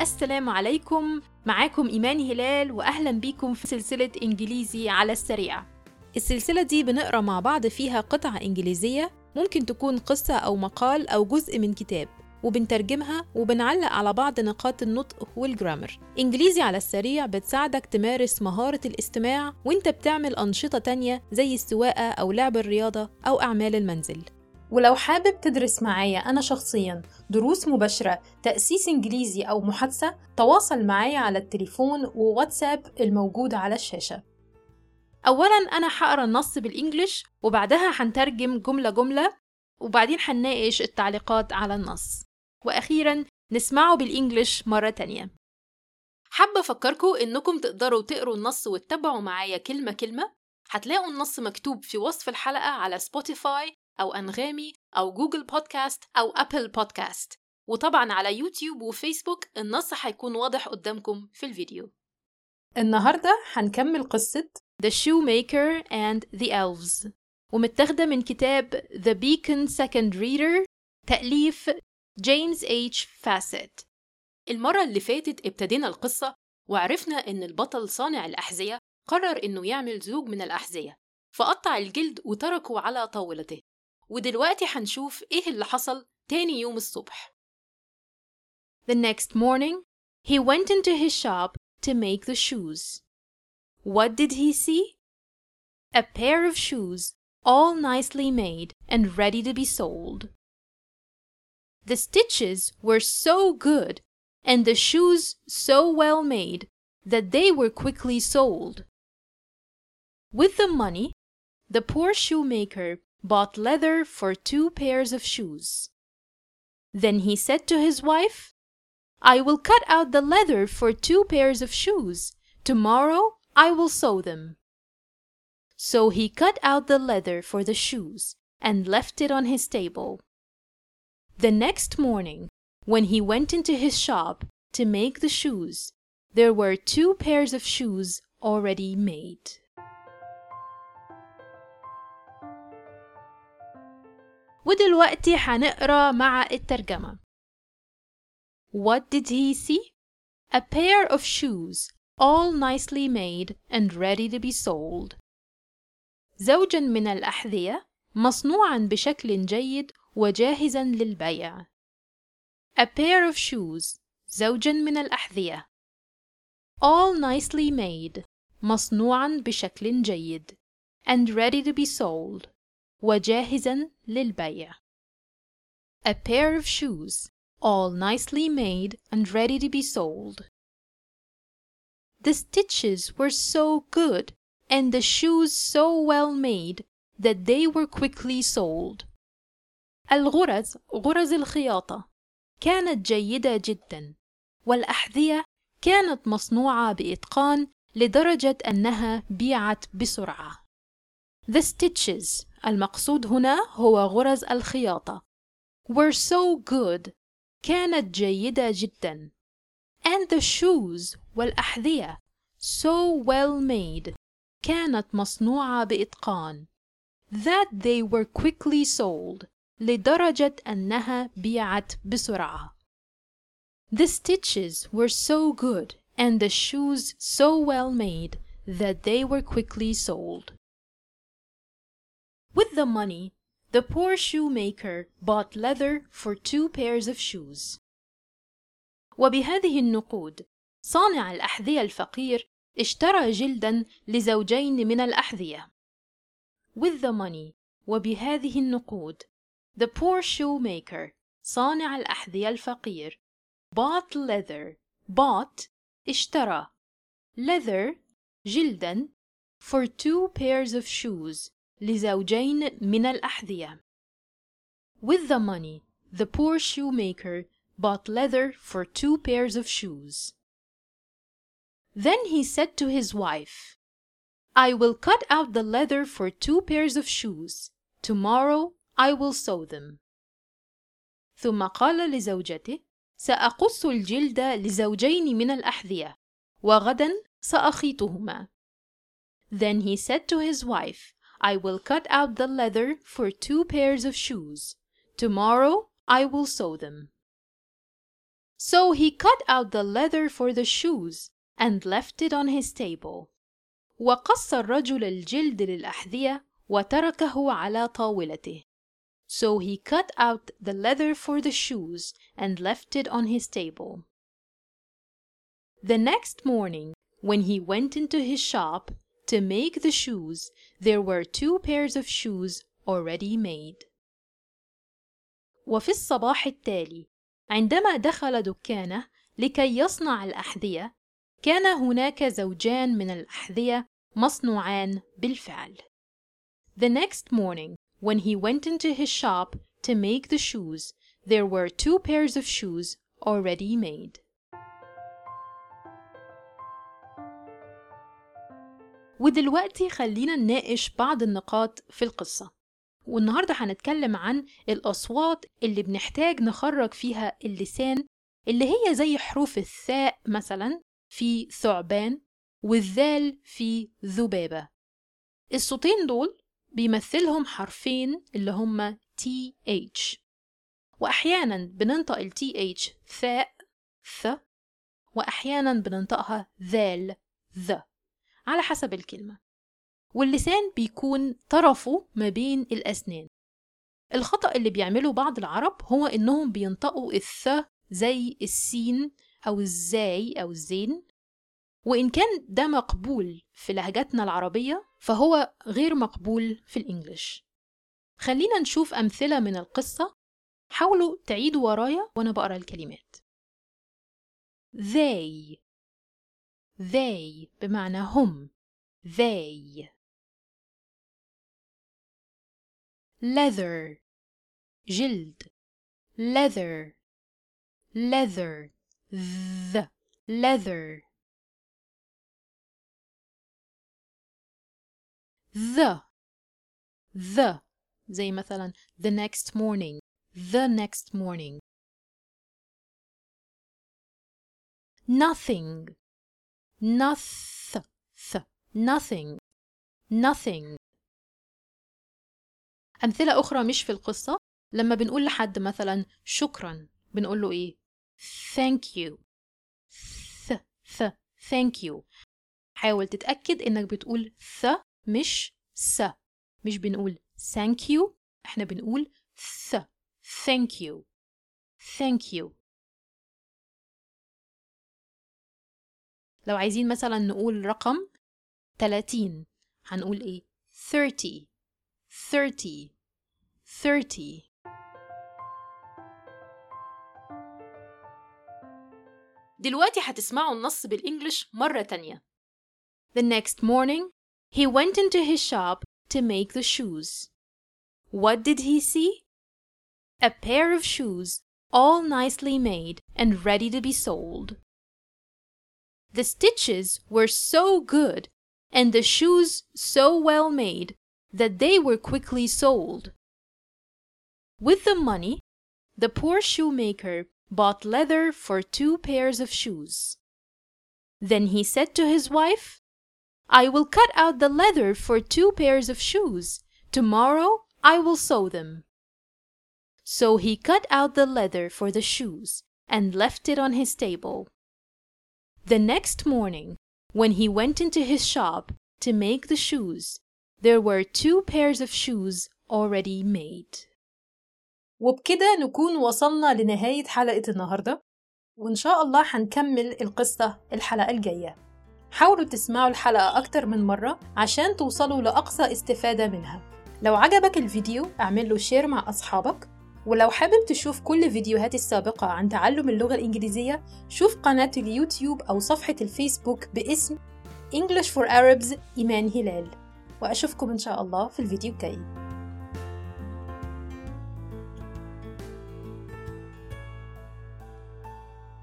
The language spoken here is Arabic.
السلام عليكم. معاكم إيمان هلال وأهلا بيكم في سلسلة إنجليزي على السريع. السلسلة دي بنقرأ مع بعض فيها قطعة إنجليزية ممكن تكون قصة أو مقال أو جزء من كتاب وبنترجمها وبنعلق على بعض نقاط النطق والجرامر. إنجليزي على السريع بتساعدك تمارس مهارة الاستماع وإنت بتعمل أنشطة تانية زي السواقة أو لعب الرياضة أو أعمال المنزل. ولو حابب تدرس معايا أنا شخصيا دروس مباشرة تأسيس إنجليزي أو محادثة تواصل معايا على التليفون وواتساب الموجود على الشاشة. أولا أنا هقرأ النص بال English وبعدها هنترجم جملة جملة وبعدين هنناقش التعليقات على النص. وأخيرا نسمعه بال English مرة تانية. حابة أفكركم إنكم تقدروا تقروا النص وتتابعوا معايا كلمة كلمة؟ هتلاقوا النص مكتوب في وصف الحلقة على سبوتيفاي أو أنغامي أو جوجل بودكاست أو أبل بودكاست. وطبعا على يوتيوب وفيسبوك النص هيكون واضح قدامكم في الفيديو. النهاردة هنكمل قصة The Shoemaker and the Elves ومتاخدة من كتاب The Beacon Second Reader تأليف James H. Fassett المرة اللي فاتت ابتدينا القصة وعرفنا إن البطل صانع الأحذية قرر إنه يعمل زوج من الأحذية فقطع الجلد وتركه على طاولته. ودلوقتي هنشوف إيه اللي حصل تاني يوم الصبح The next morning, he went into his shop to make the shoes. What did he see? A pair of shoes, all nicely made and ready to be sold. The stitches were so good and the shoes so well made that they were quickly sold. With the money, the poor shoemaker bought leather for two pairs of shoes. Then he said to his wife, I will cut out the leather for two pairs of shoes. Tomorrow I will sew them. So he cut out the leather for the shoes and left it on his table. The next morning, when he went into his shop to make the shoes, there were two pairs of shoes already made. ودلوقتي هنقرا مع الترجمة. What did he see? A pair of shoes, all nicely made and ready to be sold. زوجا من الأحذية مصنوعا بشكل جيد وجاهزا للبيع. A pair of shoes زوجا من الأحذية all nicely made مصنوعا بشكل جيد and ready to be sold وجاهزا للبيع. A pair of shoes all nicely made and ready to be sold. The stitches were so good and the shoes so well made that they were quickly sold. الغرز غرز الخياطة كانت جيدة جدا والأحذية كانت مصنوعة بإتقان لدرجة أنها بيعت بسرعة. The stitches المقصود هنا هو غرز الخياطة were so good كانت جيدة جدا and the shoes والأحذية so well made كانت مصنوعة بإتقان that they were quickly sold لدرجة أنها بيعت بسرعة. The stitches were so good and the shoes so well made that they were quickly sold. With the money, the poor shoemaker bought leather for two pairs of shoes. وبهذه النقود صانع الأحذية الفقير اشترى جلدا لزوجين من الأحذية. With the money وبهذه النقود The poor shoemaker صانع الأحذية الفقير bought leather bought اشترى leather جلدا for two pairs of shoes لزوجين من الأحذية With the money the poor shoemaker bought leather for two pairs of shoes. Then he said to his wife, I will cut out the leather for two pairs of shoes. Tomorrow I will sew them. ثم قال لزوجته: سأقص الجلد لزوجين من الأحذية، وغدا سأخيطهما. Then he said to his wife, I will cut out the leather for two pairs of shoes. Tomorrow I will sew them. So he cut out the leather for the shoes and left it on his table. وقص الرجل الجلد للأحذية وتركه على طاولته. So he cut out the leather for the shoes and left it on his table. The next morning, when he went into his shop to make the shoes, there were two pairs of shoes already made. وفي الصباح التالي عندما دخل دكانه لكي يصنع الأحذية كان هناك زوجان من الأحذية مصنوعان بالفعل. The next morning, when he went into his shop to make the shoes, there were two pairs of shoes already made. ودلوقتي خلينا نناقش بعض النقاط في القصة. والنهاردة هنتكلم عن الأصوات اللي بنحتاج نخرج فيها اللسان اللي هي زي حروف الثاء مثلا في ثعبان والذال في ذبابة. الصوتين دول بيمثلهم حرفين اللي هما TH وأحيانا بننطق ال TH ثاء ث وأحيانا بننطقها ذال ذ. على حسب الكلمة. واللسان بيكون طرفه ما بين الأسنان. الخطأ اللي بيعمله بعض العرب هو إنهم بينطقوا الث زي السين أو الزاي أو الزين. وإن كان ده مقبول في لهجتنا العربية فهو غير مقبول في الإنجليش. خلينا نشوف أمثلة من القصة. حاولوا تعيدوا ورايا وأنا بقرأ الكلمات. they they بمعنى هم they leather جلد leather leather the leather the the زي مثلا the next morning the next morning nothing Noth th nothing nothing. أمثلة أخرى مش في القصة لما بنقول لحد مثلا شكرا بنقول له إيه؟ Thank you. th th thank you. حاول تتأكد إنك بتقول ث مش س. مش بنقول thank you إحنا بنقول ث thank you. Thank you. لو عايزين مثلا نقول رقم 30 هنقول إيه 30 30 30 دلوقتي هتسمعوا النص بالإنجلش مرة تانية The next morning he went into his shop to make the shoes. What did he see? A pair of shoes all nicely made and ready to be sold. The stitches were so good and the shoes so well made that they were quickly sold. With the money, the poor shoemaker bought leather for two pairs of shoes. Then he said to his wife, I will cut out the leather for two pairs of shoes. Tomorrow I will sew them. So he cut out the leather for the shoes and left it on his table. The next morning, when he went into his shop to make the shoes, there were two pairs of shoes already made. وبكده نكون وصلنا لنهاية حلقة النهاردة وإن شاء الله هنكمل القصة الحلقة الجاية. حاولوا تسمعوا الحلقة أكتر من مرة عشان توصلوا لأقصى استفادة منها. لو عجبك الفيديو اعمل له شير مع أصحابك. ولو حابب تشوف كل فيديوهاتي السابقة عن تعلم اللغة الإنجليزية شوف قناة اليوتيوب أو صفحة الفيسبوك باسم English for Arabs إيمان هلال. وأشوفكم إن شاء الله في الفيديو الجاي.